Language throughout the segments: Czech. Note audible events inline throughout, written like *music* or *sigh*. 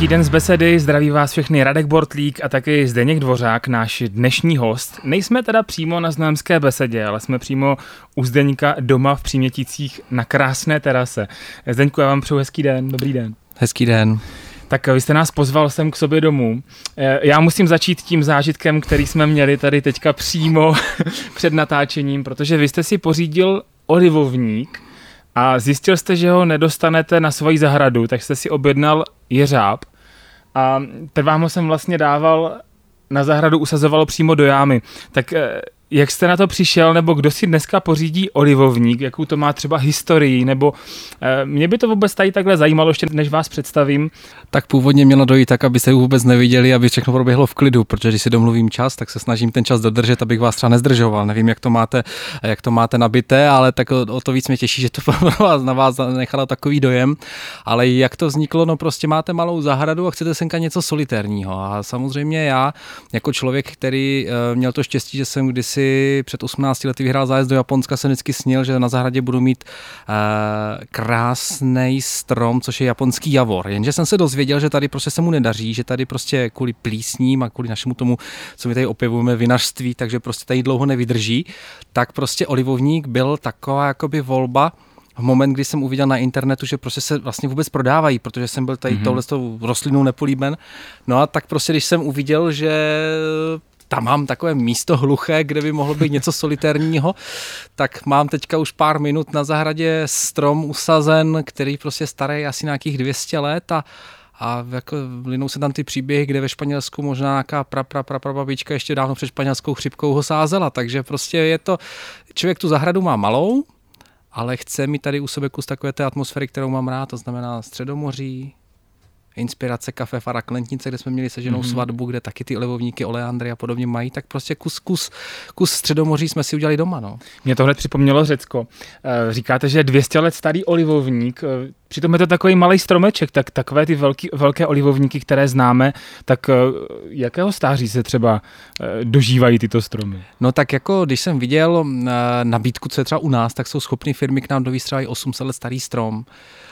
Hezký den z besedy, zdraví vás všechny Radek Bortlík a taky Zdeněk Dvořák, náš dnešní host. Nejsme teda přímo na Znojemské besedě, ale jsme přímo u Zdeňka doma v Příměticích na krásné terase. Zdeňku, já vám přeju hezký den, dobrý den. Hezký den. Tak vy jste nás pozval sem k sobě domů. Eh, já musím začít tím zážitkem, který jsme měli tady teďka přímo *laughs* před natáčením, protože vy jste si pořídil olivovník a zjistil jste, že ho nedostanete na svoji zahradu, tak jste si objednal jeřáb a ten vám ho jsem vlastně dával na zahradu usazovalo přímo do jámy. Tak eh, jak jste na to přišel, nebo kdo si dneska pořídí olivovník, jakou to má třeba historii, nebo e, mě by to vůbec tady takhle zajímalo, ještě než vás představím. Tak původně mělo dojít tak, abyste vůbec neviděli, aby všechno proběhlo v klidu, protože když si domluvím čas, tak se snažím ten čas dodržet, abych vás třeba nezdržoval. Nevím, jak to máte, jak to máte nabité, ale tak o, to víc mě těší, že to *laughs* vás, na vás nechalo takový dojem. Ale jak to vzniklo, no prostě máte malou zahradu a chcete senka něco solitérního. A samozřejmě já, jako člověk, který e, měl to štěstí, že jsem kdysi si před 18 lety vyhrál zájezd do Japonska, jsem vždycky snil, že na zahradě budu mít uh, krásný strom, což je japonský javor. Jenže jsem se dozvěděl, že tady prostě se mu nedaří, že tady prostě kvůli plísním a kvůli našemu tomu, co my tady opěvujeme, vinařství, takže prostě tady dlouho nevydrží, tak prostě olivovník byl taková jakoby volba, v moment, kdy jsem uviděl na internetu, že prostě se vlastně vůbec prodávají, protože jsem byl tady mm-hmm. touhle rostlinou nepolíben. No a tak prostě, když jsem uviděl, že tam mám takové místo hluché, kde by mohlo být něco solitérního, tak mám teďka už pár minut na zahradě strom usazen, který prostě starý asi nějakých 200 let a a jako linou se tam ty příběhy, kde ve Španělsku možná nějaká pra, pra, pra, pra babička ještě dávno před španělskou chřipkou ho sázela, takže prostě je to, člověk tu zahradu má malou, ale chce mi tady u sebe kus takové té atmosféry, kterou mám rád, to znamená Středomoří, inspirace kafe Fara Klentnice, kde jsme měli seženou mm-hmm. svatbu, kde taky ty olivovníky, oleandry a podobně mají, tak prostě kus, kus, kus středomoří jsme si udělali doma. No. Mě tohle připomnělo Řecko. Eh, říkáte, že 200 let starý olivovník, eh, přitom je to takový malý stromeček, tak takové ty velký, velké olivovníky, které známe, tak eh, jakého stáří se třeba dožívají tyto stromy? No tak jako, když jsem viděl nabídku, co je třeba u nás, tak jsou schopny firmy k nám dovíst třeba i 800 let starý strom.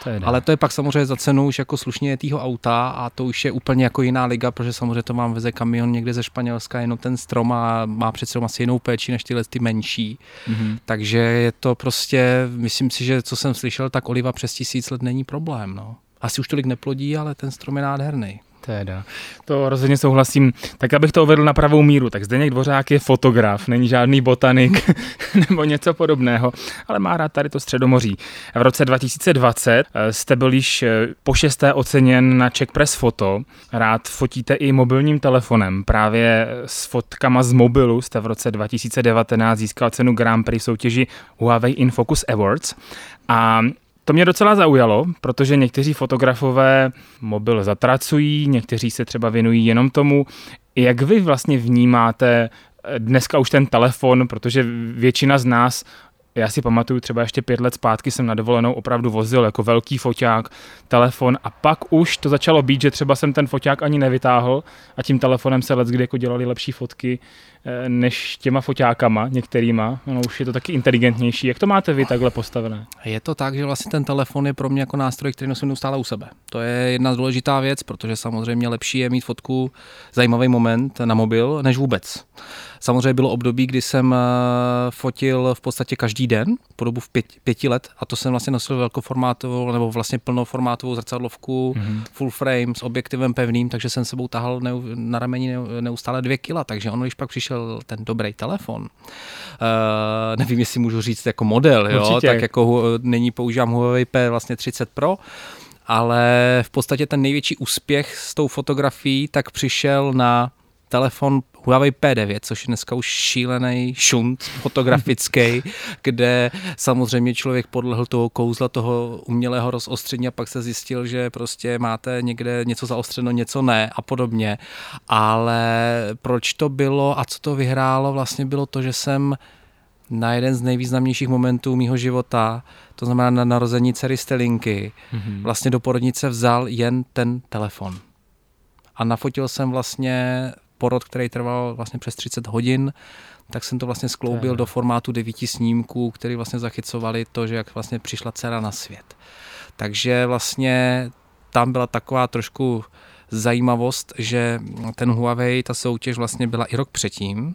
To je Ale to je pak samozřejmě za cenu už jako slušně týho auta a to už je úplně jako jiná liga, protože samozřejmě to mám veze kamion někde ze Španělska, jenom ten strom a má přece asi jinou péči než tyhle ty menší. Mm-hmm. Takže je to prostě, myslím si, že co jsem slyšel, tak oliva přes tisíc let není problém. No. Asi už tolik neplodí, ale ten strom je nádherný. Teda, to rozhodně souhlasím. Tak abych to uvedl na pravou míru, tak Zdeněk Dvořák je fotograf, není žádný botanik *laughs* nebo něco podobného, ale má rád tady to středomoří. V roce 2020 eh, jste byl již eh, po šesté oceněn na Czech Press Photo. Rád fotíte i mobilním telefonem. Právě s fotkama z mobilu jste v roce 2019 získal cenu Grand Prix soutěži Huawei InFocus Awards. A to mě docela zaujalo, protože někteří fotografové mobil zatracují, někteří se třeba věnují jenom tomu. Jak vy vlastně vnímáte eh, dneska už ten telefon, protože většina z nás já si pamatuju, třeba ještě pět let zpátky jsem na dovolenou opravdu vozil jako velký foťák, telefon a pak už to začalo být, že třeba jsem ten foťák ani nevytáhl a tím telefonem se let kdy jako dělali lepší fotky než těma foťákama některýma. No už je to taky inteligentnější. Jak to máte vy takhle postavené? Je to tak, že vlastně ten telefon je pro mě jako nástroj, který nosím neustále u sebe. To je jedna důležitá věc, protože samozřejmě lepší je mít fotku, zajímavý moment na mobil, než vůbec. Samozřejmě bylo období, kdy jsem eh, fotil v podstatě každý den po dobu v pět, pěti let a to jsem vlastně nosil velkoformátovou nebo vlastně plnoformátovou zrcadlovku, mm-hmm. full frame s objektivem pevným, takže jsem sebou tahal ne, na rameni neustále dvě kila, takže ono, když pak přišel ten dobrý telefon, uh, nevím, jestli můžu říct jako model, jo, tak jako není používám Huawei P vlastně 30 Pro, ale v podstatě ten největší úspěch s tou fotografií tak přišel na telefon Huawei P9, což je dneska už šílený šunt fotografický, *laughs* kde samozřejmě člověk podlehl toho kouzla toho umělého rozostření a pak se zjistil, že prostě máte někde něco zaostřeno, něco ne a podobně. Ale proč to bylo a co to vyhrálo, vlastně bylo to, že jsem na jeden z nejvýznamnějších momentů mýho života, to znamená na narození dcery Stelinky, mm-hmm. vlastně do porodnice vzal jen ten telefon. A nafotil jsem vlastně porod, který trval vlastně přes 30 hodin, tak jsem to vlastně skloubil do formátu devíti snímků, který vlastně zachycovali to, že jak vlastně přišla dcera na svět. Takže vlastně tam byla taková trošku zajímavost, že ten Huawei, ta soutěž vlastně byla i rok předtím,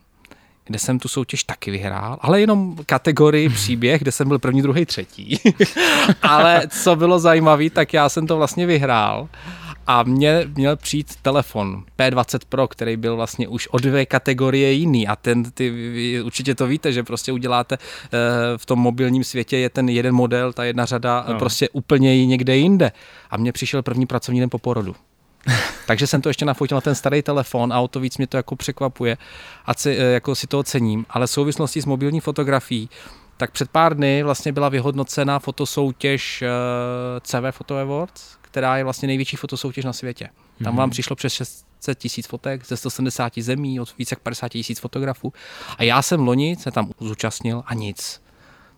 kde jsem tu soutěž taky vyhrál, ale jenom kategorii *laughs* příběh, kde jsem byl první, druhý, třetí. *laughs* ale co bylo zajímavé, tak já jsem to vlastně vyhrál. A mě měl přijít telefon P20 Pro, který byl vlastně už o dvě kategorie jiný. A ten, ty určitě to víte, že prostě uděláte eh, v tom mobilním světě je ten jeden model, ta jedna řada no. prostě úplně někde jinde. A mně přišel první pracovní den po porodu. *laughs* Takže jsem to ještě nafotil na ten starý telefon a o to víc mě to jako překvapuje a c- eh, jako si to ocením. Ale v souvislosti s mobilní fotografií, tak před pár dny vlastně byla vyhodnocena fotosoutěž CV Photo Awards, která je vlastně největší fotosoutěž na světě. Tam vám mhm. přišlo přes 600 tisíc fotek ze 170 zemí, od více jak 50 tisíc fotografů. A já jsem loni se tam zúčastnil a nic.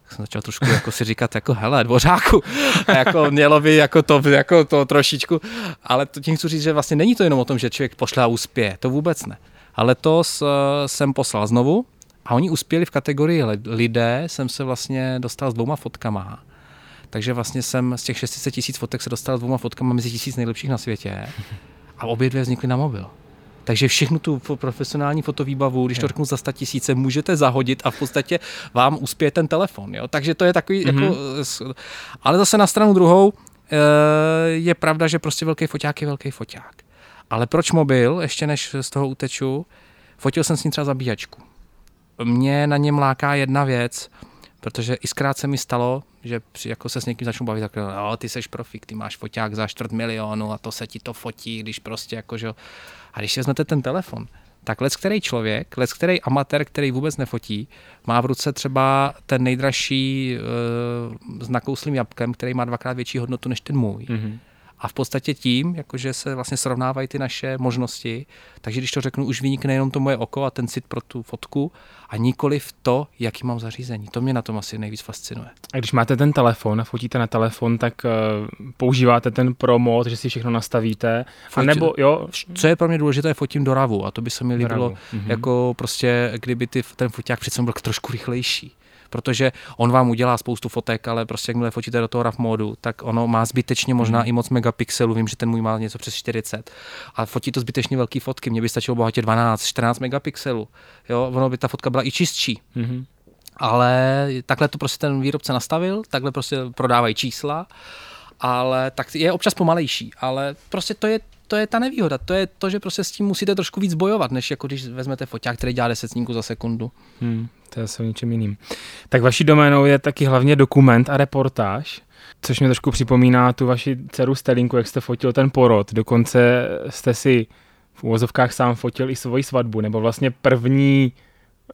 Tak jsem začal trošku jako si říkat, jako hele, dvořáku, a *laughs* jako mělo by jako to, jako to trošičku, ale to tím chci říct, že vlastně není to jenom o tom, že člověk pošle a uspěje, to vůbec ne. Ale letos uh, jsem poslal znovu a oni uspěli v kategorii lidé, jsem se vlastně dostal s dvouma fotkama takže vlastně jsem z těch 600 tisíc fotek se dostal dvouma fotkama mezi tisíc nejlepších na světě a obě dvě vznikly na mobil. Takže všechnu tu profesionální fotovýbavu, když to řeknu za 100 tisíce, můžete zahodit a v podstatě vám uspěje ten telefon. Jo? Takže to je takový, mm-hmm. jako, ale zase na stranu druhou eh, je pravda, že prostě velký foťák je velký foťák. Ale proč mobil, ještě než z toho uteču, fotil jsem s ním třeba zabíjačku. Mě na něm láká jedna věc, protože i zkrát se mi stalo, že při, jako se s někým začnu bavit, tak no, ty seš profik, ty máš foťák za čtvrt milionu a to se ti to fotí, když prostě jako, že... A když vezmete ten telefon, tak lec který člověk, lec který amatér, který vůbec nefotí, má v ruce třeba ten nejdražší uh, s nakouslým jabkem, který má dvakrát větší hodnotu než ten můj. Mm-hmm a v podstatě tím, jakože se vlastně srovnávají ty naše možnosti, takže když to řeknu, už vynikne jenom to moje oko a ten cit pro tu fotku a nikoli v to, jaký mám zařízení. To mě na tom asi nejvíc fascinuje. A když máte ten telefon a fotíte na telefon, tak uh, používáte ten promo, že si všechno nastavíte, a nebo jo? Co je pro mě důležité, fotím do ravu a to by se mi líbilo, mm-hmm. jako prostě, kdyby ty, ten foťák přece byl trošku rychlejší protože on vám udělá spoustu fotek, ale prostě jakmile fotíte do toho RAW módu, tak ono má zbytečně možná mm. i moc megapixelů, vím, že ten můj má něco přes 40 a fotí to zbytečně velké fotky, mně by stačilo bohatě 12, 14 megapixelů, jo, ono by ta fotka byla i čistší. Mm-hmm. Ale takhle to prostě ten výrobce nastavil, takhle prostě prodávají čísla ale tak je občas pomalejší, ale prostě to je to je ta nevýhoda, to je to, že prostě s tím musíte trošku víc bojovat, než jako když vezmete foťák, který dělá 10 snímků za sekundu. Hmm, to je se o ničem jiným. Tak vaší doménou je taky hlavně dokument a reportáž, což mi trošku připomíná tu vaši dceru Stelinku, jak jste fotil ten porod. Dokonce jste si v úvozovkách sám fotil i svoji svatbu, nebo vlastně první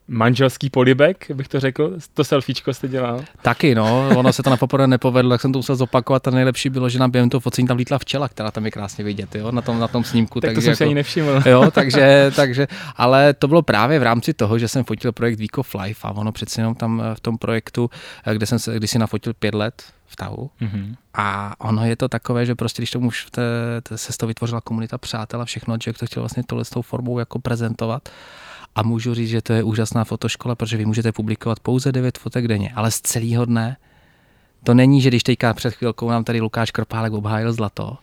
manželský polibek, bych to řekl, to selfiečko jste dělal? Taky, no, ono se to na poprvé nepovedlo, tak jsem to musel zopakovat a nejlepší bylo, že na během toho focení tam lítla včela, která tam je krásně vidět, jo, na tom, na tom snímku. Tak takže to jsem jako, si ani nevšiml. Jo, takže, takže, ale to bylo právě v rámci toho, že jsem fotil projekt Week of Life a ono přece jenom tam eh, v tom projektu, eh, kde jsem se, když si nafotil pět let v tahu. Mm-hmm. A ono je to takové, že prostě, když tomu už té, té, se to vytvořila komunita přátel a všechno, že to chtěl vlastně tohle s tou formou jako prezentovat, a můžu říct, že to je úžasná fotoškola, protože vy můžete publikovat pouze 9 fotek denně, ale z celého dne. To není, že když teďka před chvilkou nám tady Lukáš Kropálek obhájil zlato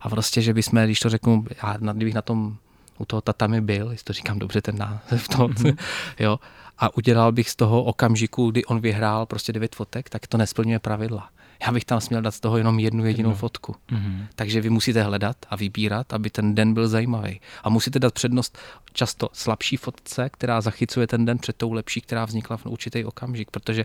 a prostě, že bychom, když to řeknu, já kdybych na tom u toho tatami byl, jestli to říkám dobře ten název, to, mm-hmm. jo, a udělal bych z toho okamžiku, kdy on vyhrál prostě devět fotek, tak to nesplňuje pravidla já bych tam směl dát z toho jenom jednu jedinou Jedno. fotku. Mm-hmm. Takže vy musíte hledat a vybírat, aby ten den byl zajímavý. A musíte dát přednost často slabší fotce, která zachycuje ten den před tou lepší, která vznikla v určitý okamžik, protože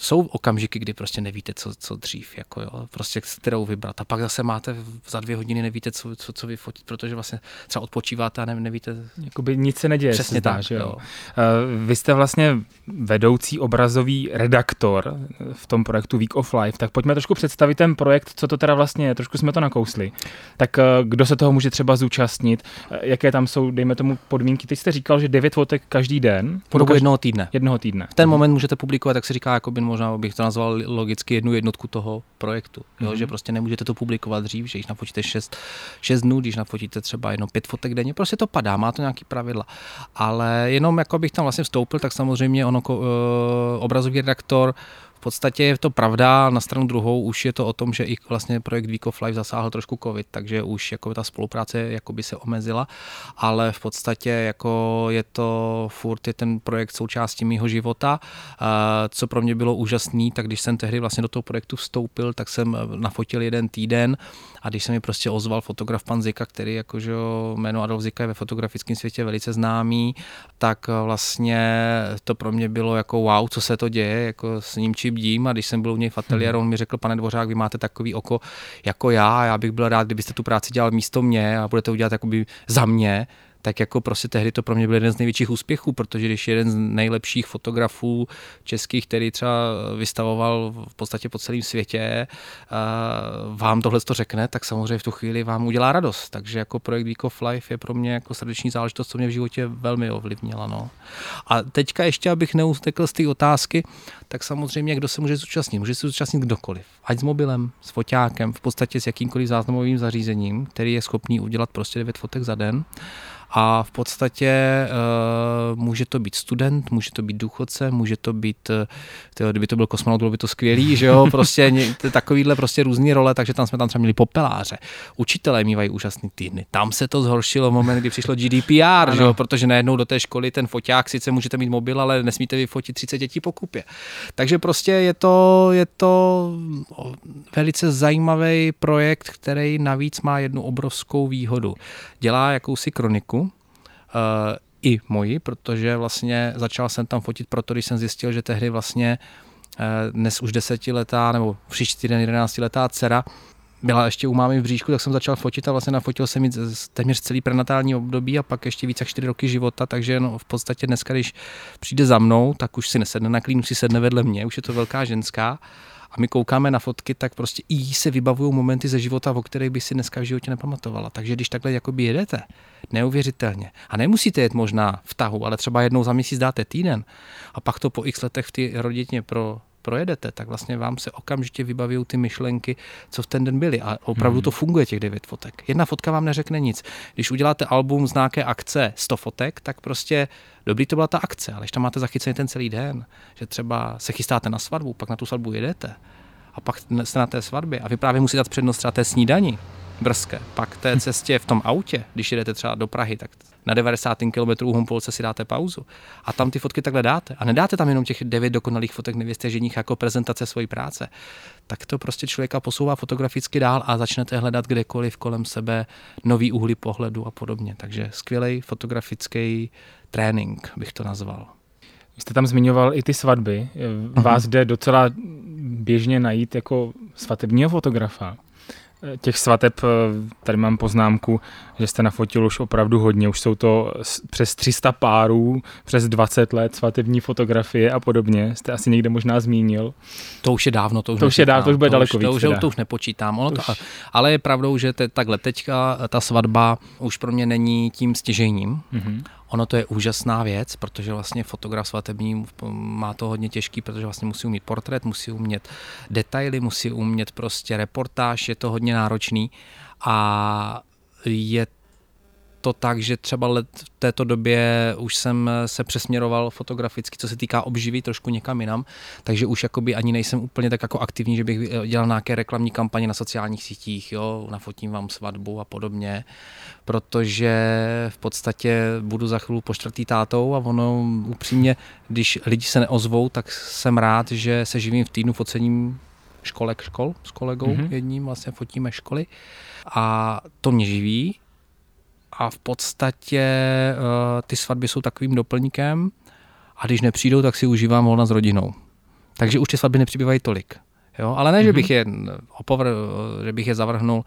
jsou okamžiky, kdy prostě nevíte, co, co dřív, jako jo, prostě s kterou vybrat. A pak zase máte za dvě hodiny nevíte, co, co, co vyfotit, protože vlastně třeba odpočíváte a ne, nevíte. Jakoby nic se neděje. Přesně tak, zdá, že jo. jo. Uh, vy jste vlastně vedoucí obrazový redaktor v tom projektu Week of Life, tak pojďme trošku představit ten projekt, co to teda vlastně je. Trošku jsme to nakousli. Tak uh, kdo se toho může třeba zúčastnit? Uh, jaké tam jsou, dejme tomu, podmínky? Teď jste říkal, že devět fotek každý den. Po dobu jednoho týdne. Jednoho týdne. V ten moment můžete publikovat, tak se říká, jako by možná bych to nazval logicky jednu jednotku toho projektu. Mm-hmm. Jo, mhm. že prostě nemůžete to publikovat dřív, že když nafotíte 6, 6 dnů, když nafotíte třeba jenom 5 fotek denně, prostě to padá, má to nějaký pravidla. Ale jenom jako bych tam vlastně vstoupil, tak samozřejmě ono uh, obrazový redaktor v podstatě je to pravda, na stranu druhou už je to o tom, že i vlastně projekt Week of Life zasáhl trošku covid, takže už jako ta spolupráce jakoby se omezila, ale v podstatě jako je to furt je ten projekt součástí mého života. Co pro mě bylo úžasný, tak když jsem tehdy vlastně do toho projektu vstoupil, tak jsem nafotil jeden týden a když se mi prostě ozval fotograf pan Zika, který jakože jméno Adolf Zika je ve fotografickém světě velice známý, tak vlastně to pro mě bylo jako wow, co se to děje, jako s ním či bdím a když jsem byl u něj v ateliéru, hmm. on mi řekl, pane Dvořák, vy máte takový oko jako já, já bych byl rád, kdybyste tu práci dělal místo mě a budete udělat jakoby za mě, tak jako prostě tehdy to pro mě byl jeden z největších úspěchů, protože když jeden z nejlepších fotografů českých, který třeba vystavoval v podstatě po celém světě, vám tohle to řekne, tak samozřejmě v tu chvíli vám udělá radost. Takže jako projekt Week of Life je pro mě jako srdeční záležitost, co mě v životě velmi ovlivnila. No. A teďka ještě, abych neustekl z té otázky, tak samozřejmě kdo se může zúčastnit? Může se zúčastnit kdokoliv. Ať s mobilem, s foťákem, v podstatě s jakýmkoliv záznamovým zařízením, který je schopný udělat prostě 9 fotek za den a v podstatě uh, může to být student, může to být důchodce, může to být, uh, tyjo, kdyby to byl kosmonaut, bylo by to skvělý, že jo, *laughs* prostě takovýhle prostě různé role, takže tam jsme tam třeba měli popeláře. Učitelé mývají úžasný týdny. Tam se to zhoršilo v moment, kdy přišlo GDPR, že jo, protože najednou do té školy ten foťák, sice můžete mít mobil, ale nesmíte vyfotit 30 dětí po kupě. Takže prostě je to, je to velice zajímavý projekt, který navíc má jednu obrovskou výhodu. Dělá jakousi kroniku, i moji, protože vlastně začal jsem tam fotit proto, když jsem zjistil, že tehdy vlastně uh, dnes už desetiletá nebo příští den jedenáctiletá dcera byla ještě u mámy v bříšku, tak jsem začal fotit a vlastně nafotil jsem ji téměř celý prenatální období a pak ještě více jak čtyři roky života, takže no, v podstatě dneska, když přijde za mnou, tak už si nesedne na klínu, si sedne vedle mě, už je to velká ženská a my koukáme na fotky, tak prostě i se vybavují momenty ze života, o kterých by si dneska v životě nepamatovala. Takže když takhle jakoby jedete, neuvěřitelně, a nemusíte jet možná v tahu, ale třeba jednou za měsíc dáte týden a pak to po x letech v té rodině pro projedete, tak vlastně vám se okamžitě vybaví ty myšlenky, co v ten den byly. A opravdu hmm. to funguje těch devět fotek. Jedna fotka vám neřekne nic. Když uděláte album z nějaké akce 100 fotek, tak prostě dobrý to byla ta akce, ale když tam máte zachycený ten celý den, že třeba se chystáte na svatbu, pak na tu svatbu jedete a pak jste na té svatbě a vy právě musíte dát přednost třeba té snídani brzké, pak té cestě v tom autě, když jedete třeba do Prahy, tak na 90. km u Humpolce si dáte pauzu a tam ty fotky takhle dáte. A nedáte tam jenom těch devět dokonalých fotek nevěsty ženích jako prezentace své práce. Tak to prostě člověka posouvá fotograficky dál a začnete hledat kdekoliv kolem sebe nový úhly pohledu a podobně. Takže skvělý fotografický trénink bych to nazval. Vy jste tam zmiňoval i ty svatby. Vás jde docela běžně najít jako svatebního fotografa těch svateb, eh, tady mám poznámku, že jste nafotil už opravdu hodně, už jsou to přes 300 párů, přes 20 let svatební fotografie a podobně, jste asi někde možná zmínil. To už je dávno, to už, to už je dávno, to už bude to daleko už, víc. To už, to už nepočítám, ono už. to, ale je pravdou, že te, takhle teďka ta svatba už pro mě není tím stěžejním, mm-hmm. Ono to je úžasná věc, protože vlastně fotograf svatební má to hodně těžký, protože vlastně musí umět portrét, musí umět detaily, musí umět prostě reportáž, je to hodně náročný. A je to tak, že třeba let v této době už jsem se přesměroval fotograficky, co se týká obživy, trošku někam jinam, takže už jakoby ani nejsem úplně tak jako aktivní, že bych dělal nějaké reklamní kampaně na sociálních sítích, jo, nafotím vám svatbu a podobně, protože v podstatě budu za chvíli po čtvrtý tátou a ono upřímně, když lidi se neozvou, tak jsem rád, že se živím v týdnu focením školek škol s kolegou mm-hmm. jedním, vlastně fotíme školy a to mě živí a v podstatě uh, ty svatby jsou takovým doplníkem a když nepřijdou, tak si užívám volna s rodinou. Takže už ty svatby nepřibývají tolik. Jo? Ale ne, mm-hmm. že, bych je opovr, že bych je zavrhnul,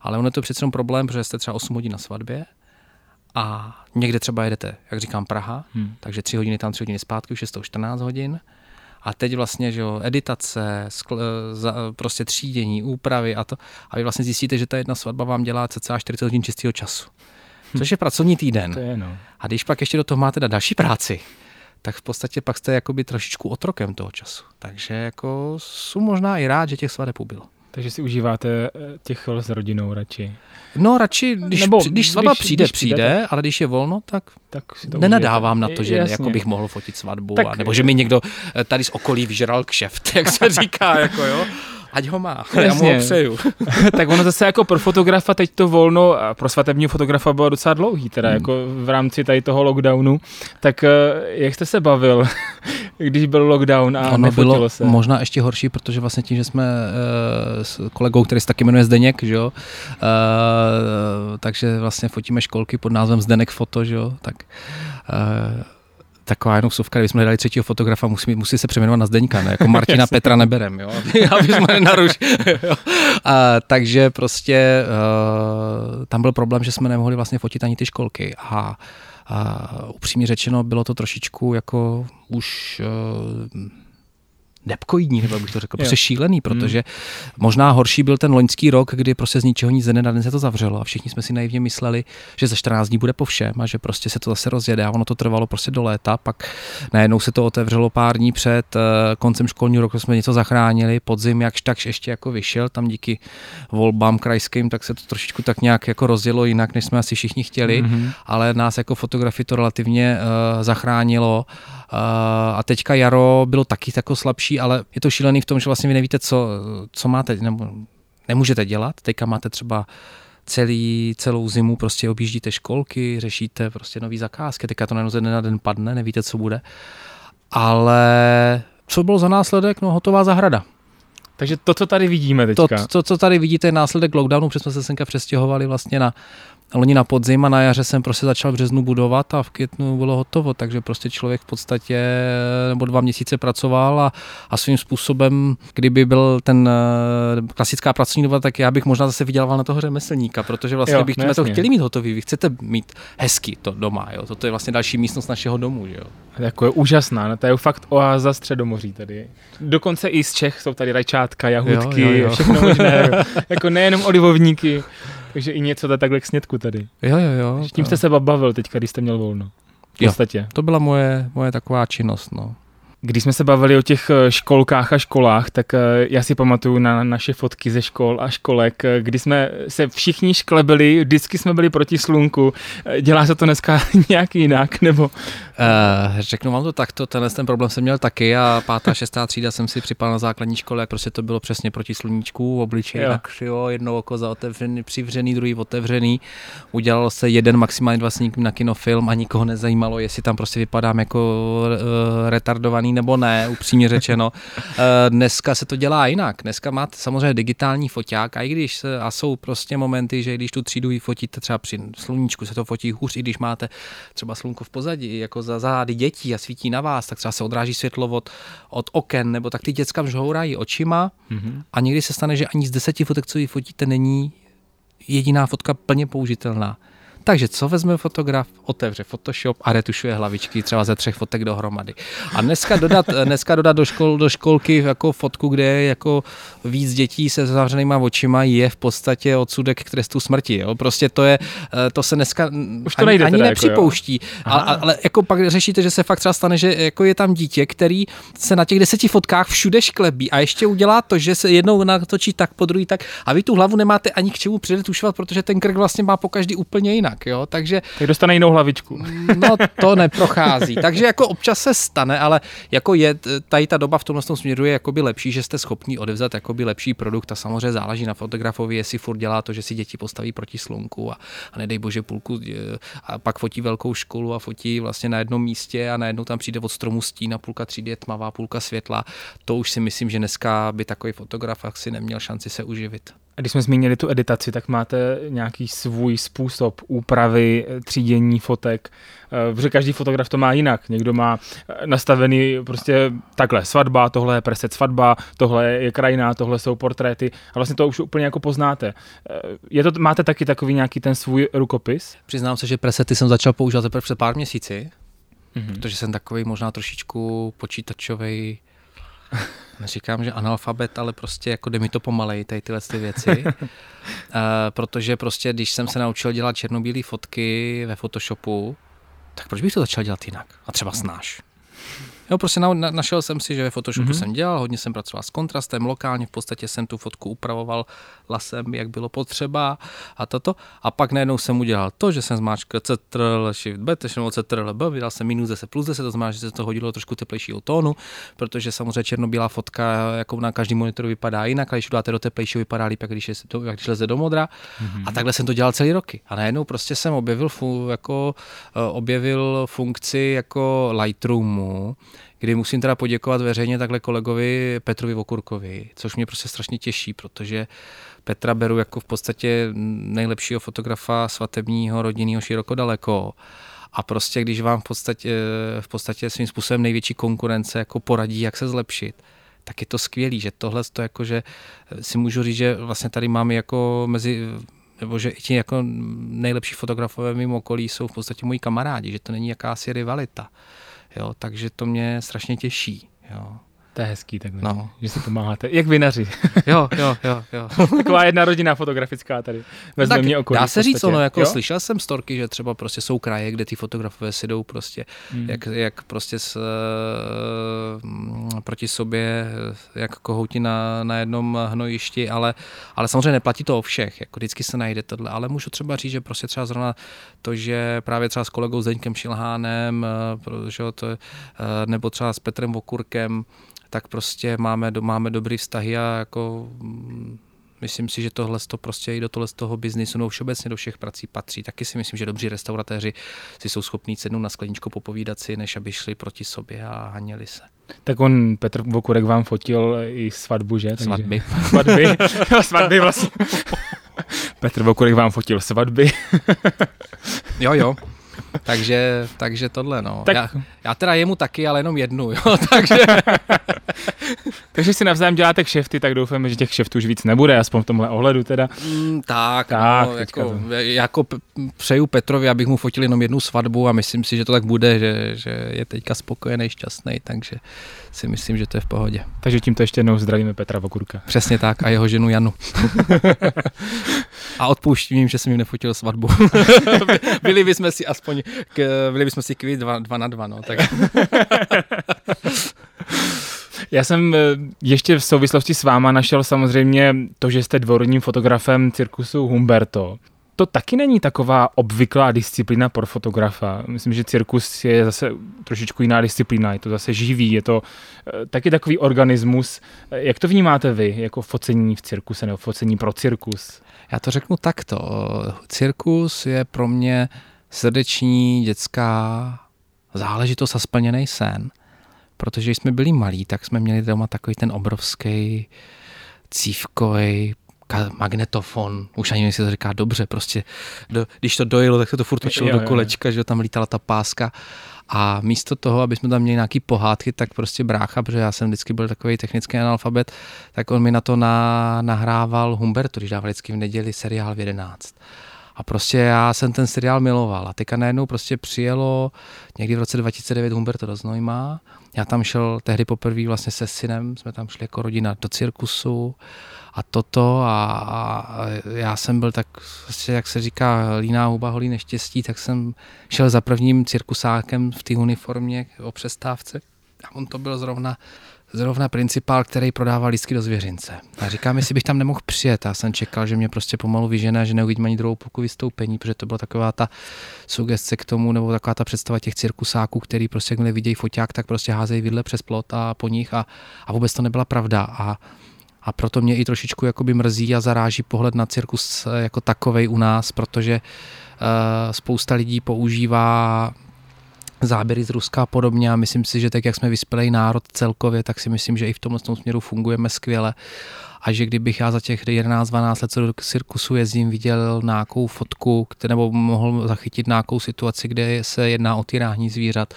ale on je to přece problém, protože jste třeba 8 hodin na svatbě a někde třeba jedete, jak říkám, Praha, hmm. takže 3 hodiny tam, 3 hodiny zpátky, už je to 14 hodin. A teď vlastně, že jo, editace, skl, za, prostě třídění, úpravy a to. A vy vlastně zjistíte, že ta jedna svatba vám dělá cca 40 hodin čistého času což je pracovní týden. To je, no. A když pak ještě do toho máte dát další práci, tak v podstatě pak jste jakoby trošičku otrokem toho času. Takže jako jsem možná i rád, že těch svadeb ubylo. Takže si užíváte eh, těch chvil s rodinou radši. No radši, když, Nebo, když svatba když, přijde, když přijde, přijde, ale když je volno, tak, tak si to nenadávám užijete. na to, že jako bych mohl fotit svatbu, tak, a, nebo že mi někdo eh, tady z okolí vyžral kšeft, *laughs* jak se říká, jako jo ať ho má, *laughs* já mu ho přeju. *laughs* tak ono zase jako pro fotografa teď to volno, a pro svatebního fotografa bylo docela dlouhý, teda hmm. jako v rámci tady toho lockdownu, tak eh, jak jste se bavil, *laughs* když byl lockdown a ono bylo se? možná ještě horší, protože vlastně tím, že jsme uh, s kolegou, který se taky jmenuje Zdeněk, že jo, uh, takže vlastně fotíme školky pod názvem Zdenek Foto, že jo, tak taková jenom suvka, kdybychom hledali třetího fotografa, musí, musí se přeměnovat na Zdeňka, ne? jako *laughs* Martina Petra neberem, jo? *laughs* aby jsme nenaruš. a, takže prostě uh, tam byl problém, že jsme nemohli vlastně fotit ani ty školky a, a upřímně řečeno bylo to trošičku jako už uh, nepkoidní, nebo bych to řekl, prostě šílený, hmm. protože hmm. možná horší byl ten loňský rok, kdy prostě z ničeho nic ze den se to zavřelo a všichni jsme si naivně mysleli, že za 14 dní bude po všem a že prostě se to zase rozjede a ono to trvalo prostě do léta, pak najednou se to otevřelo pár dní před uh, koncem školního roku, jsme něco zachránili, podzim jakž takž ještě jako vyšel, tam díky volbám krajským, tak se to trošičku tak nějak jako rozjelo jinak, než jsme asi všichni chtěli, mm-hmm. ale nás jako fotografii to relativně uh, zachránilo a teďka jaro bylo taky jako slabší, ale je to šílený v tom, že vlastně vy nevíte, co, co máte, nebo nemůžete dělat. Teďka máte třeba celý, celou zimu prostě objíždíte školky, řešíte prostě nový zakázky, teďka to najednou ze dne na den padne, nevíte, co bude. Ale co bylo za následek? No hotová zahrada. Takže to, co tady vidíme teďka. To, to co tady vidíte, je následek lockdownu, protože jsme se senka přestěhovali vlastně na loni na podzim a na jaře jsem prostě začal v březnu budovat a v květnu bylo hotovo, takže prostě člověk v podstatě nebo dva měsíce pracoval a, a svým způsobem, kdyby byl ten eh, klasická pracovní doba, tak já bych možná zase vydělával na toho řemeslníka, protože vlastně jo, bych to chtěli mít hotový, vy chcete mít hezky to doma, jo? toto je vlastně další místnost našeho domu. Že jo? Jako je úžasná, no to je fakt oáza středomoří tady. Dokonce i z Čech jsou tady rajčátka, jahůdky, jo, jo, jo. všechno možné, *laughs* jako nejenom olivovníky. Takže i něco takhle k snědku tady. Jo, jo, jo. Tím jste se bavil teďka, když jste měl volno. V podstatě. Jo, to byla moje, moje taková činnost, no. Když jsme se bavili o těch eh, školkách a školách, tak eh, já si pamatuju na naše fotky ze škol a školek, eh, kdy jsme se všichni šklebili, vždycky jsme byli proti slunku. Dělá se to dneska *laughs* nějak jinak, nebo Uh, řeknu vám to takto, tenhle ten problém jsem měl taky a pátá, šestá třída jsem si připal na základní škole, jak prostě to bylo přesně proti sluníčku, obličej jo. na křivo, jedno oko zaotevřený, přivřený, druhý otevřený. Udělal se jeden, maximálně dva snímky na kinofilm a nikoho nezajímalo, jestli tam prostě vypadám jako uh, retardovaný nebo ne, upřímně řečeno. Uh, dneska se to dělá jinak. Dneska máte samozřejmě digitální foťák a i když se, a jsou prostě momenty, že když tu třídu fotíte třeba při sluníčku, se to fotí hůř, i když máte třeba slunko v pozadí, jako za zády dětí a svítí na vás, tak třeba se odráží světlo od, od oken, nebo tak ty děcka žhourají očima mm-hmm. a někdy se stane, že ani z deseti fotek, co ji fotíte, není jediná fotka plně použitelná. Takže co vezme fotograf? Otevře Photoshop a retušuje hlavičky třeba ze třech fotek dohromady. A dneska dodat, *laughs* dneska dodat do, škol, do školky jako fotku, kde je jako víc dětí se zavřenýma očima, je v podstatě odsudek k trestu smrti. Jo? Prostě to je, eh, to se dneska Už to ani, ani nepřipouští. Jako, ale, ale jako pak řešíte, že se fakt třeba stane, že jako je tam dítě, který se na těch deseti fotkách všude šklebí a ještě udělá to, že se jednou natočí tak, po druhý tak a vy tu hlavu nemáte ani k čemu předetušovat, protože ten krk vlastně má po každý úplně jinak jinak, jo, takže... Tak dostane jinou hlavičku. *laughs* No to neprochází, takže jako občas se stane, ale jako je, tady ta doba v tomhle tom směru je jakoby lepší, že jste schopni odevzat jakoby lepší produkt a samozřejmě záleží na fotografovi, jestli furt dělá to, že si děti postaví proti slunku a, a nedej bože půlku a pak fotí velkou školu a fotí vlastně na jednom místě a najednou tam přijde od stromu stín a půlka třídy je tmavá, půlka světla. To už si myslím, že dneska by takový fotograf asi neměl šanci se uživit. A když jsme zmínili tu editaci, tak máte nějaký svůj způsob úpravy, eh, třídění fotek, eh, protože každý fotograf to má jinak. Někdo má eh, nastavený prostě takhle svatba, tohle je preset svatba, tohle je krajina, tohle jsou portréty a vlastně to už úplně jako poznáte. Je to, máte taky takový nějaký ten svůj rukopis? Přiznám se, že presety jsem začal používat teprve před pár měsíci, mm-hmm. protože jsem takový možná trošičku počítačový neříkám, že analfabet, ale prostě jako jde mi to pomalej, tady tyhle ty věci. uh, *laughs* protože prostě, když jsem se naučil dělat černobílé fotky ve Photoshopu, tak proč bych to začal dělat jinak? A třeba snáš. Jo, prostě na, na, našel jsem si, že ve Photoshopu mm-hmm. jsem dělal, hodně jsem pracoval s kontrastem, lokálně v podstatě jsem tu fotku upravoval lasem, jak bylo potřeba a toto. A pak najednou jsem udělal to, že jsem zmáčkl Ctrl, Shift B, nebo Ctrl B, vydal jsem minus 10 plus 10, to znamená, že se to hodilo trošku teplejšího tónu, protože samozřejmě černobílá fotka jako na každý monitoru vypadá jinak, a když dáte do teplejšího, vypadá líp, jak když, je to, jak když leze do modra. Mm-hmm. A takhle jsem to dělal celý roky. A najednou prostě jsem objevil, fu, jako, uh, objevil funkci jako Lightroomu, kdy musím teda poděkovat veřejně takhle kolegovi Petrovi Vokurkovi, což mě prostě strašně těší, protože Petra beru jako v podstatě nejlepšího fotografa svatebního, rodinného široko daleko. A prostě když vám v podstatě, v podstatě svým způsobem největší konkurence jako poradí, jak se zlepšit, tak je to skvělý, že tohle to jako, že si můžu říct, že vlastně tady máme jako mezi nebo že i ti jako nejlepší fotografové mimo okolí jsou v podstatě moji kamarádi, že to není jakási rivalita. Jo, takže to mě strašně těší. Jo. To je hezký takhle, no. že si pomáháte. Jak vinaři. *laughs* jo, jo, jo, jo. *laughs* Taková jedna rodina fotografická tady. Vezme tak mě okolí. Dá se říct, ono, jako jo? slyšel jsem storky, že třeba prostě jsou kraje, kde ty fotografové si jdou prostě, hmm. jak, jak prostě s, uh, proti sobě, jak kohouti na, na jednom hnojišti, ale, ale samozřejmě neplatí to o všech, jako vždycky se najde tohle, ale můžu třeba říct, že prostě třeba zrovna to, že právě třeba s kolegou Zdeňkem Šilhánem, uh, protože to, uh, nebo třeba s Petrem Vokurkem, tak prostě máme, máme dobrý vztahy a jako mm, myslím si, že tohle to prostě i do tohle z toho biznisu, no všeobecně do všech prací patří. Taky si myslím, že dobří restauratéři si jsou schopní sednout na skleničku popovídat si, než aby šli proti sobě a haněli se. Tak on, Petr Vokurek vám fotil i svatbu, že? Svatby. *laughs* svatby. *laughs* svatby vlastně. *laughs* Petr Vokurek vám fotil svatby. jo, jo takže, takže tohle, no. Tak... Já, já teda jemu taky, ale jenom jednu, jo, *laughs* takže... *laughs* takže si navzájem děláte kšefty, tak doufáme, že těch kšeftů už víc nebude, aspoň v tomhle ohledu teda. Mm, tak, tak no, jako, jako přeju Petrovi, abych mu fotil jenom jednu svatbu a myslím si, že to tak bude, že, že je teďka spokojený, šťastný, takže si myslím, že to je v pohodě. Takže tímto ještě jednou zdravíme Petra Vokurka. Přesně tak a jeho ženu Janu. *laughs* a odpouštím že jsem jim nefotil svatbu. *laughs* byli bychom si aspoň, k, byli bychom si kvít dva, dva na dva, no. Tak. Já jsem eh, ještě v souvislosti s váma našel samozřejmě to, že jste dvorním fotografem cirkusu Humberto to taky není taková obvyklá disciplína pro fotografa. Myslím, že cirkus je zase trošičku jiná disciplína, je to zase živý, je to eh, taky takový organismus. Jak to vnímáte vy, jako focení v cirkuse nebo focení pro cirkus? Já to řeknu takto. Cirkus je pro mě srdeční dětská záležitost a splněný sen. Protože jsme byli malí, tak jsme měli doma takový ten obrovský cívkový magnetofon, už ani si to říká dobře, prostě do, když to dojelo, tak se to furt točilo do kolečka, že tam lítala ta páska a místo toho, aby jsme tam měli nějaký pohádky, tak prostě brácha, protože já jsem vždycky byl takový technický analfabet, tak on mi na to na, nahrával Humberto, když dával vždycky v neděli seriál v 11. A prostě já jsem ten seriál miloval. A teďka najednou prostě přijelo někdy v roce 2009 Humberto do Znojma. Já tam šel tehdy poprvé vlastně se synem, jsme tam šli jako rodina do cirkusu a toto a, a já jsem byl tak, vlastně, jak se říká, líná huba holí neštěstí, tak jsem šel za prvním cirkusákem v té uniformě o přestávce. A on to byl zrovna zrovna principál, který prodával lístky do zvěřince. A říkám, jestli bych tam nemohl přijet. Já jsem čekal, že mě prostě pomalu vyžené, že neuvidím ani druhou půlku vystoupení, protože to byla taková ta sugestce k tomu, nebo taková ta představa těch cirkusáků, který prostě jakmile vidějí foťák, tak prostě házejí vidle přes plot a po nich a, a vůbec to nebyla pravda. A a proto mě i trošičku jakoby mrzí a zaráží pohled na cirkus eh, jako takovej u nás, protože uh, spousta lidí používá záběry z Ruska a podobně a myslím si, že tak, jak jsme vyspělý národ celkově, tak si myslím, že i v tomhle tom směru fungujeme skvěle a že kdybych já za těch 11-12 let, co do cirkusu jezdím, viděl nějakou fotku, které, nebo mohl zachytit nějakou situaci, kde se jedná o týrání zvířat,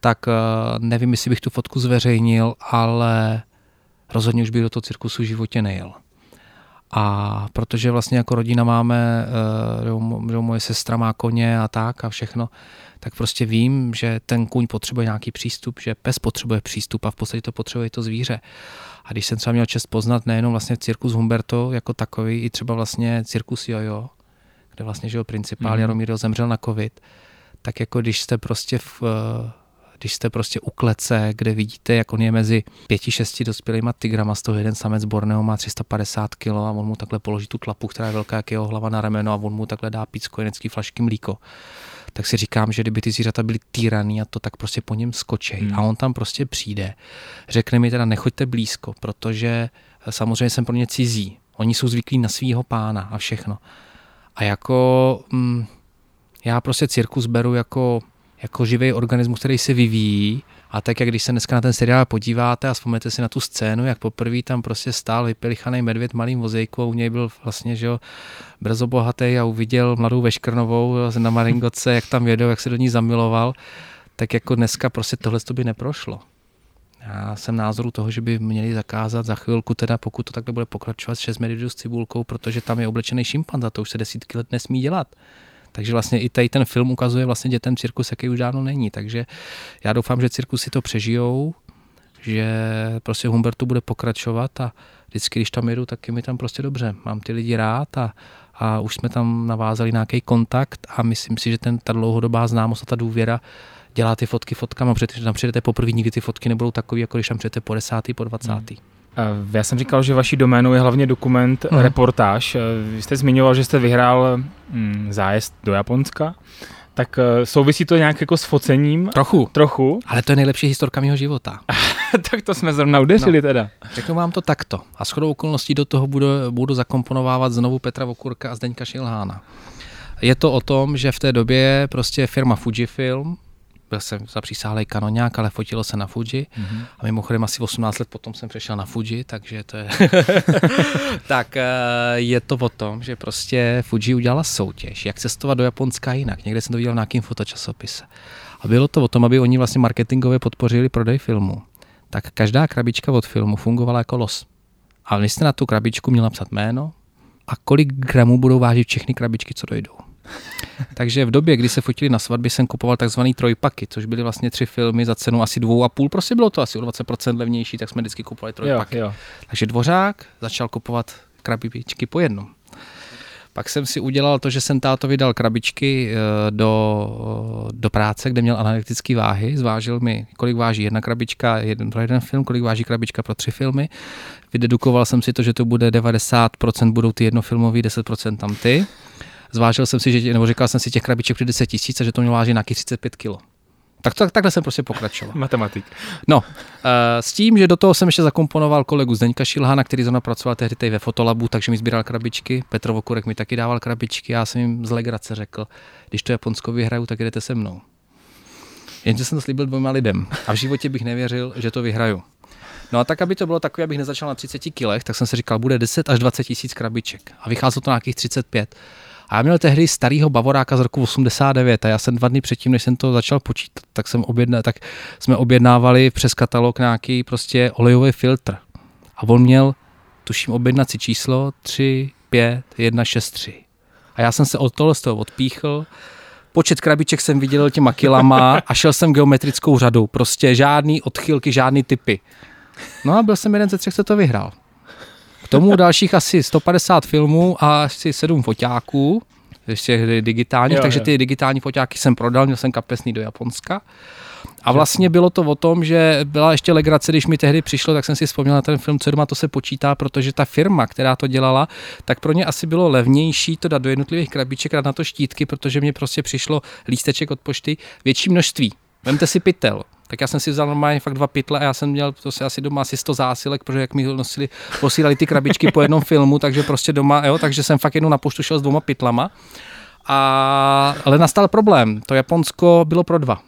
tak uh, nevím, jestli bych tu fotku zveřejnil, ale rozhodně už bych do toho cirkusu v životě nejel. A protože vlastně jako rodina máme, uh, že moje sestra má koně a tak a všechno, tak prostě vím, že ten kůň potřebuje nějaký přístup, že pes potřebuje přístup a v podstatě to potřebuje to zvíře. A když jsem třeba měl čest poznat nejenom vlastně cirkus Humberto jako takový, i třeba vlastně cirkus Jojo, kde vlastně, jo, principál mm. Jaromír zemřel na covid, tak jako když jste prostě v, když jste prostě u klece, kde vidíte, jak on je mezi pěti, šesti dospělýma tygrama, z toho jeden samec Borneo má 350 kg a on mu takhle položí tu tlapu, která je velká jak jeho hlava na rameno a on mu takhle dá pít kojenecký flašky mlíko tak si říkám, že kdyby ty zvířata byly týraný a to tak prostě po něm skočej hmm. a on tam prostě přijde, řekne mi teda nechoďte blízko, protože samozřejmě jsem pro ně cizí. Oni jsou zvyklí na svého pána a všechno. A jako mm, já prostě cirkus beru jako, jako živý organismus, který se vyvíjí a tak, jak když se dneska na ten seriál podíváte a vzpomenete si na tu scénu, jak poprvé tam prostě stál vypilichaný medvěd malým vozejku a u něj byl vlastně, že jo, brzo bohatý a uviděl mladou Veškrnovou na Maringoce, jak tam jedou, jak se do ní zamiloval, tak jako dneska prostě tohle to by neprošlo. Já jsem názoru toho, že by měli zakázat za chvilku, teda pokud to takhle bude pokračovat, 6 medvědů s cibulkou, protože tam je oblečený šimpanza, to už se desítky let nesmí dělat. Takže vlastně i tady ten film ukazuje vlastně dětem cirkus, jaký už dávno není. Takže já doufám, že cirkusy to přežijou, že prostě Humbertu bude pokračovat a vždycky, když tam jedu, tak je mi tam prostě dobře. Mám ty lidi rád a, a už jsme tam navázali nějaký kontakt a myslím si, že ten, ta dlouhodobá známost a ta důvěra dělá ty fotky fotkama, protože když tam přijdete poprvé, nikdy ty fotky nebudou takové, jako když tam přijdete po desátý, po dvacátý. Hmm. Já jsem říkal, že vaší doménou je hlavně dokument, hmm. reportáž. Vy jste zmiňoval, že jste vyhrál hm, zájezd do Japonska. Tak eh, souvisí to nějak jako s focením? Trochu. Trochu. Ale to je nejlepší historka mého života. *laughs* tak to jsme zrovna udeřili no. teda. Řeknu vám to takto. A shodou okolností do toho budu, budu zakomponovávat znovu Petra Vokurka a Zdeňka Šilhána. Je to o tom, že v té době prostě firma Fujifilm, byl jsem zapřísáhlej kanonák, ale fotilo se na Fuji. Mm-hmm. A mimochodem asi 18 let potom jsem přešel na Fuji, takže to je... *laughs* tak eh, je to o tom, že prostě Fuji udělala soutěž, jak cestovat do Japonska jinak. Někde jsem to viděl na nějakým fotočasopise. A bylo to o tom, aby oni vlastně marketingově podpořili prodej filmu. Tak každá krabička od filmu fungovala jako los. A vy jste na tu krabičku měl napsat jméno a kolik gramů budou vážit všechny krabičky, co dojdou. *laughs* Takže v době, kdy se fotili na svatbě, jsem kupoval takzvaný trojpaky, což byly vlastně tři filmy za cenu asi dvou a půl. Prostě bylo to asi o 20% levnější, tak jsme vždycky kupovali trojpaky. Jo, jo. Takže dvořák začal kupovat krabičky po jednom. Pak jsem si udělal to, že jsem táto vydal krabičky eh, do, do práce, kde měl analytické váhy. Zvážil mi, kolik váží jedna krabička jeden, pro jeden film, kolik váží krabička pro tři filmy. Vydedukoval jsem si to, že to bude 90% budou ty jednofilmový, 10% tam ty zvážil jsem si, že, nebo říkal jsem si těch krabiček při 10 tisíc a že to mělo vážit nějakých 35 kg. Tak to, takhle jsem prostě pokračoval. *laughs* Matematik. No, uh, s tím, že do toho jsem ještě zakomponoval kolegu Zdeňka Šilhana, který zrovna pracoval tehdy tady ve Fotolabu, takže mi sbíral krabičky. Petr Vokurek mi taky dával krabičky. Já jsem jim z legrace řekl, když to Japonsko vyhraju, tak jdete se mnou. Jenže jsem to slíbil dvěma lidem a v životě bych nevěřil, že to vyhraju. No a tak, aby to bylo takové, abych nezačal na 30 kilech, tak jsem si říkal, bude 10 až 20 tisíc krabiček. A vycházelo to na nějakých 35. A já měl tehdy starého Bavoráka z roku 89 a já jsem dva dny předtím, než jsem to začal počítat, tak, jsem objedna, tak jsme objednávali přes katalog nějaký prostě olejový filtr. A on měl, tuším, objednací číslo 3, 5, 1, 6, 3. A já jsem se od tohle z toho odpíchl, počet krabiček jsem viděl těma kilama *laughs* a šel jsem geometrickou řadou. Prostě žádný odchylky, žádný typy. No a byl jsem jeden ze třech, co to vyhrál tomu dalších asi 150 filmů a asi 7 foťáků, ještě digitálních, jo, takže jo. ty digitální foťáky jsem prodal, měl jsem kapesný do Japonska. A vlastně bylo to o tom, že byla ještě legrace, když mi tehdy přišlo, tak jsem si vzpomněl na ten film, co doma to se počítá, protože ta firma, která to dělala, tak pro ně asi bylo levnější to dát do jednotlivých krabiček, dát na to štítky, protože mě prostě přišlo lísteček od pošty větší množství. Vemte si pytel, tak já jsem si vzal normálně fakt dva pytle a já jsem měl to si asi doma asi 100 zásilek, protože jak mi nosili, posílali ty krabičky po jednom filmu, takže prostě doma, jo, takže jsem fakt jednou na poštu šel s dvoma pytlama. A, ale nastal problém, to Japonsko bylo pro dva.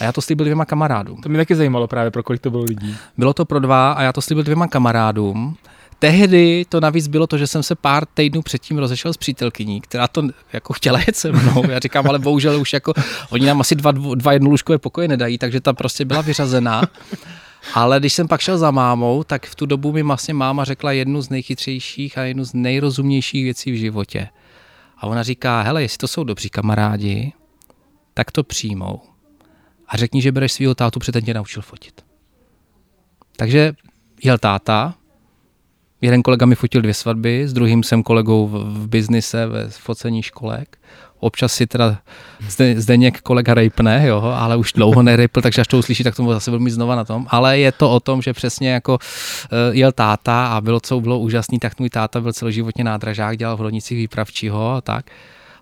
A já to slíbil dvěma kamarádům. To mě taky zajímalo právě, pro kolik to bylo lidí. Bylo to pro dva a já to slíbil dvěma kamarádům. Tehdy to navíc bylo to, že jsem se pár týdnů předtím rozešel s přítelkyní, která to jako chtěla jet se mnou. Já říkám, ale bohužel už jako oni nám asi dva, dva jednolůžkové pokoje nedají, takže ta prostě byla vyřazená. Ale když jsem pak šel za mámou, tak v tu dobu mi vlastně máma řekla jednu z nejchytřejších a jednu z nejrozumnějších věcí v životě. A ona říká, hele, jestli to jsou dobří kamarádi, tak to přijmou. A řekni, že bereš svého tátu, protože ten tě naučil fotit. Takže jel táta, Jeden kolega mi fotil dvě svatby, s druhým jsem kolegou v, v biznise ve focení školek. občas si teda zde, Zdeněk kolega rejpne, jo, ale už dlouho nerejpl, takže až to uslyší, tak tomu zase budu mít znova na tom. Ale je to o tom, že přesně jako uh, jel táta a bylo, co bylo úžasný, tak můj táta byl celoživotně nádražák, dělal v Hrodnicích výpravčího a tak.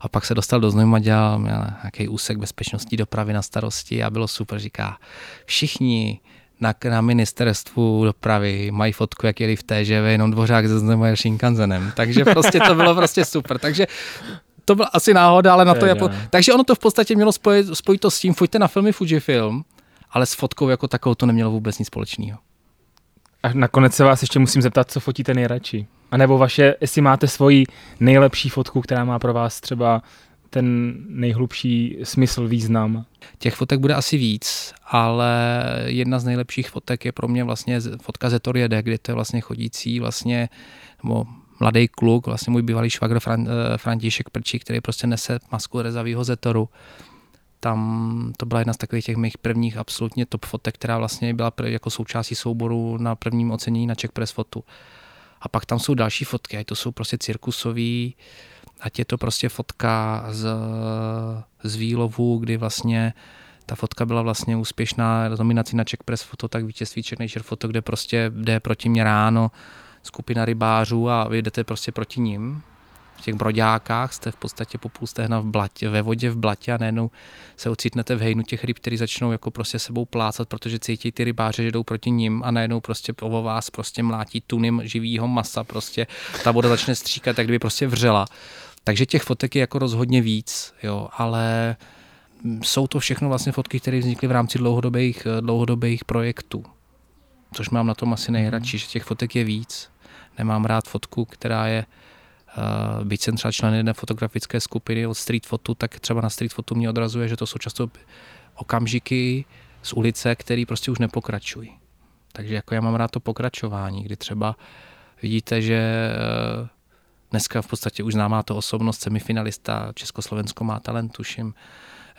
A pak se dostal do Znojma, dělal měl nějaký úsek bezpečnostní dopravy na starosti a bylo super, říká, všichni na, na ministerstvu dopravy mají fotku, jak jeli v TŽV, jenom dvořák se Znojma Shinkansenem. Takže prostě to bylo prostě super. Takže to byla asi náhoda, ale na to je... Po... Takže ono to v podstatě mělo spojit, spojit to s tím, pojďte na filmy Fujifilm, ale s fotkou jako takovou to nemělo vůbec nic společného. A nakonec se vás ještě musím zeptat, co fotíte nejradši? A nebo vaše, jestli máte svoji nejlepší fotku, která má pro vás třeba ten nejhlubší smysl, význam? Těch fotek bude asi víc, ale jedna z nejlepších fotek je pro mě vlastně fotka ze Torjede, kde to je vlastně chodící vlastně, nebo mladý kluk, vlastně můj bývalý švagr Fran, eh, František Prčí, který prostě nese masku rezavýho Zetoru. Tam to byla jedna z takových těch mých prvních absolutně top fotek, která vlastně byla jako součástí souboru na prvním ocenění na Czech Press Fotu. A pak tam jsou další fotky, ať to jsou prostě cirkusový, ať je to prostě fotka z, z výlovu, kdy vlastně ta fotka byla vlastně úspěšná nominací na Czech Press Foto, tak vítězství Czech Nature Foto, kde prostě jde proti mě ráno skupina rybářů a vy jdete prostě proti ním. V těch broďákách jste v podstatě po půl stehna v blatě, ve vodě v blatě a najednou se ocitnete v hejnu těch ryb, který začnou jako prostě sebou plácat, protože cítí ty rybáře, že jdou proti ním a najednou prostě o vás prostě mlátí tuny živýho masa, prostě ta voda začne stříkat, tak kdyby prostě vřela. Takže těch fotek je jako rozhodně víc, jo, ale jsou to všechno vlastně fotky, které vznikly v rámci dlouhodobých, dlouhodobých projektů což mám na tom asi nejradši, že těch fotek je víc. Nemám rád fotku, která je Uh, byť jsem třeba člen jedné fotografické skupiny od street fotu, tak třeba na street fotu mě odrazuje, že to jsou často okamžiky z ulice, které prostě už nepokračují. Takže jako já mám rád to pokračování, kdy třeba vidíte, že uh, dneska v podstatě už známá to osobnost, semifinalista, Československo má talent, tuším,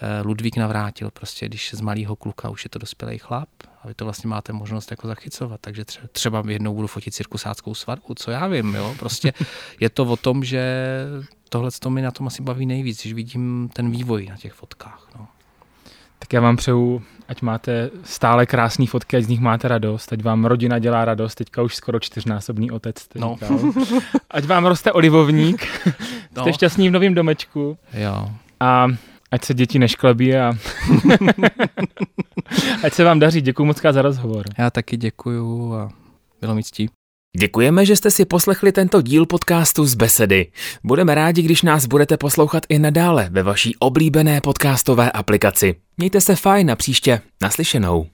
Eh, Ludvík navrátil, prostě když z malého kluka už je to dospělý chlap a vy to vlastně máte možnost jako zachycovat, takže třeba jednou budu fotit cirkusáckou svatbu, co já vím, jo, prostě je to o tom, že tohle to mi na tom asi baví nejvíc, když vidím ten vývoj na těch fotkách, no. Tak já vám přeju, ať máte stále krásné fotky, ať z nich máte radost, ať vám rodina dělá radost, teďka už skoro čtyřnásobný otec. No. Ať vám roste olivovník, *laughs* no. jste šťastný v novém domečku. Jo. A Ať se děti nešklebí a *laughs* ať se vám daří. Děkuji moc za rozhovor. Já taky děkuju a bylo mi ctí. Děkujeme, že jste si poslechli tento díl podcastu z Besedy. Budeme rádi, když nás budete poslouchat i nadále ve vaší oblíbené podcastové aplikaci. Mějte se fajn a příště naslyšenou.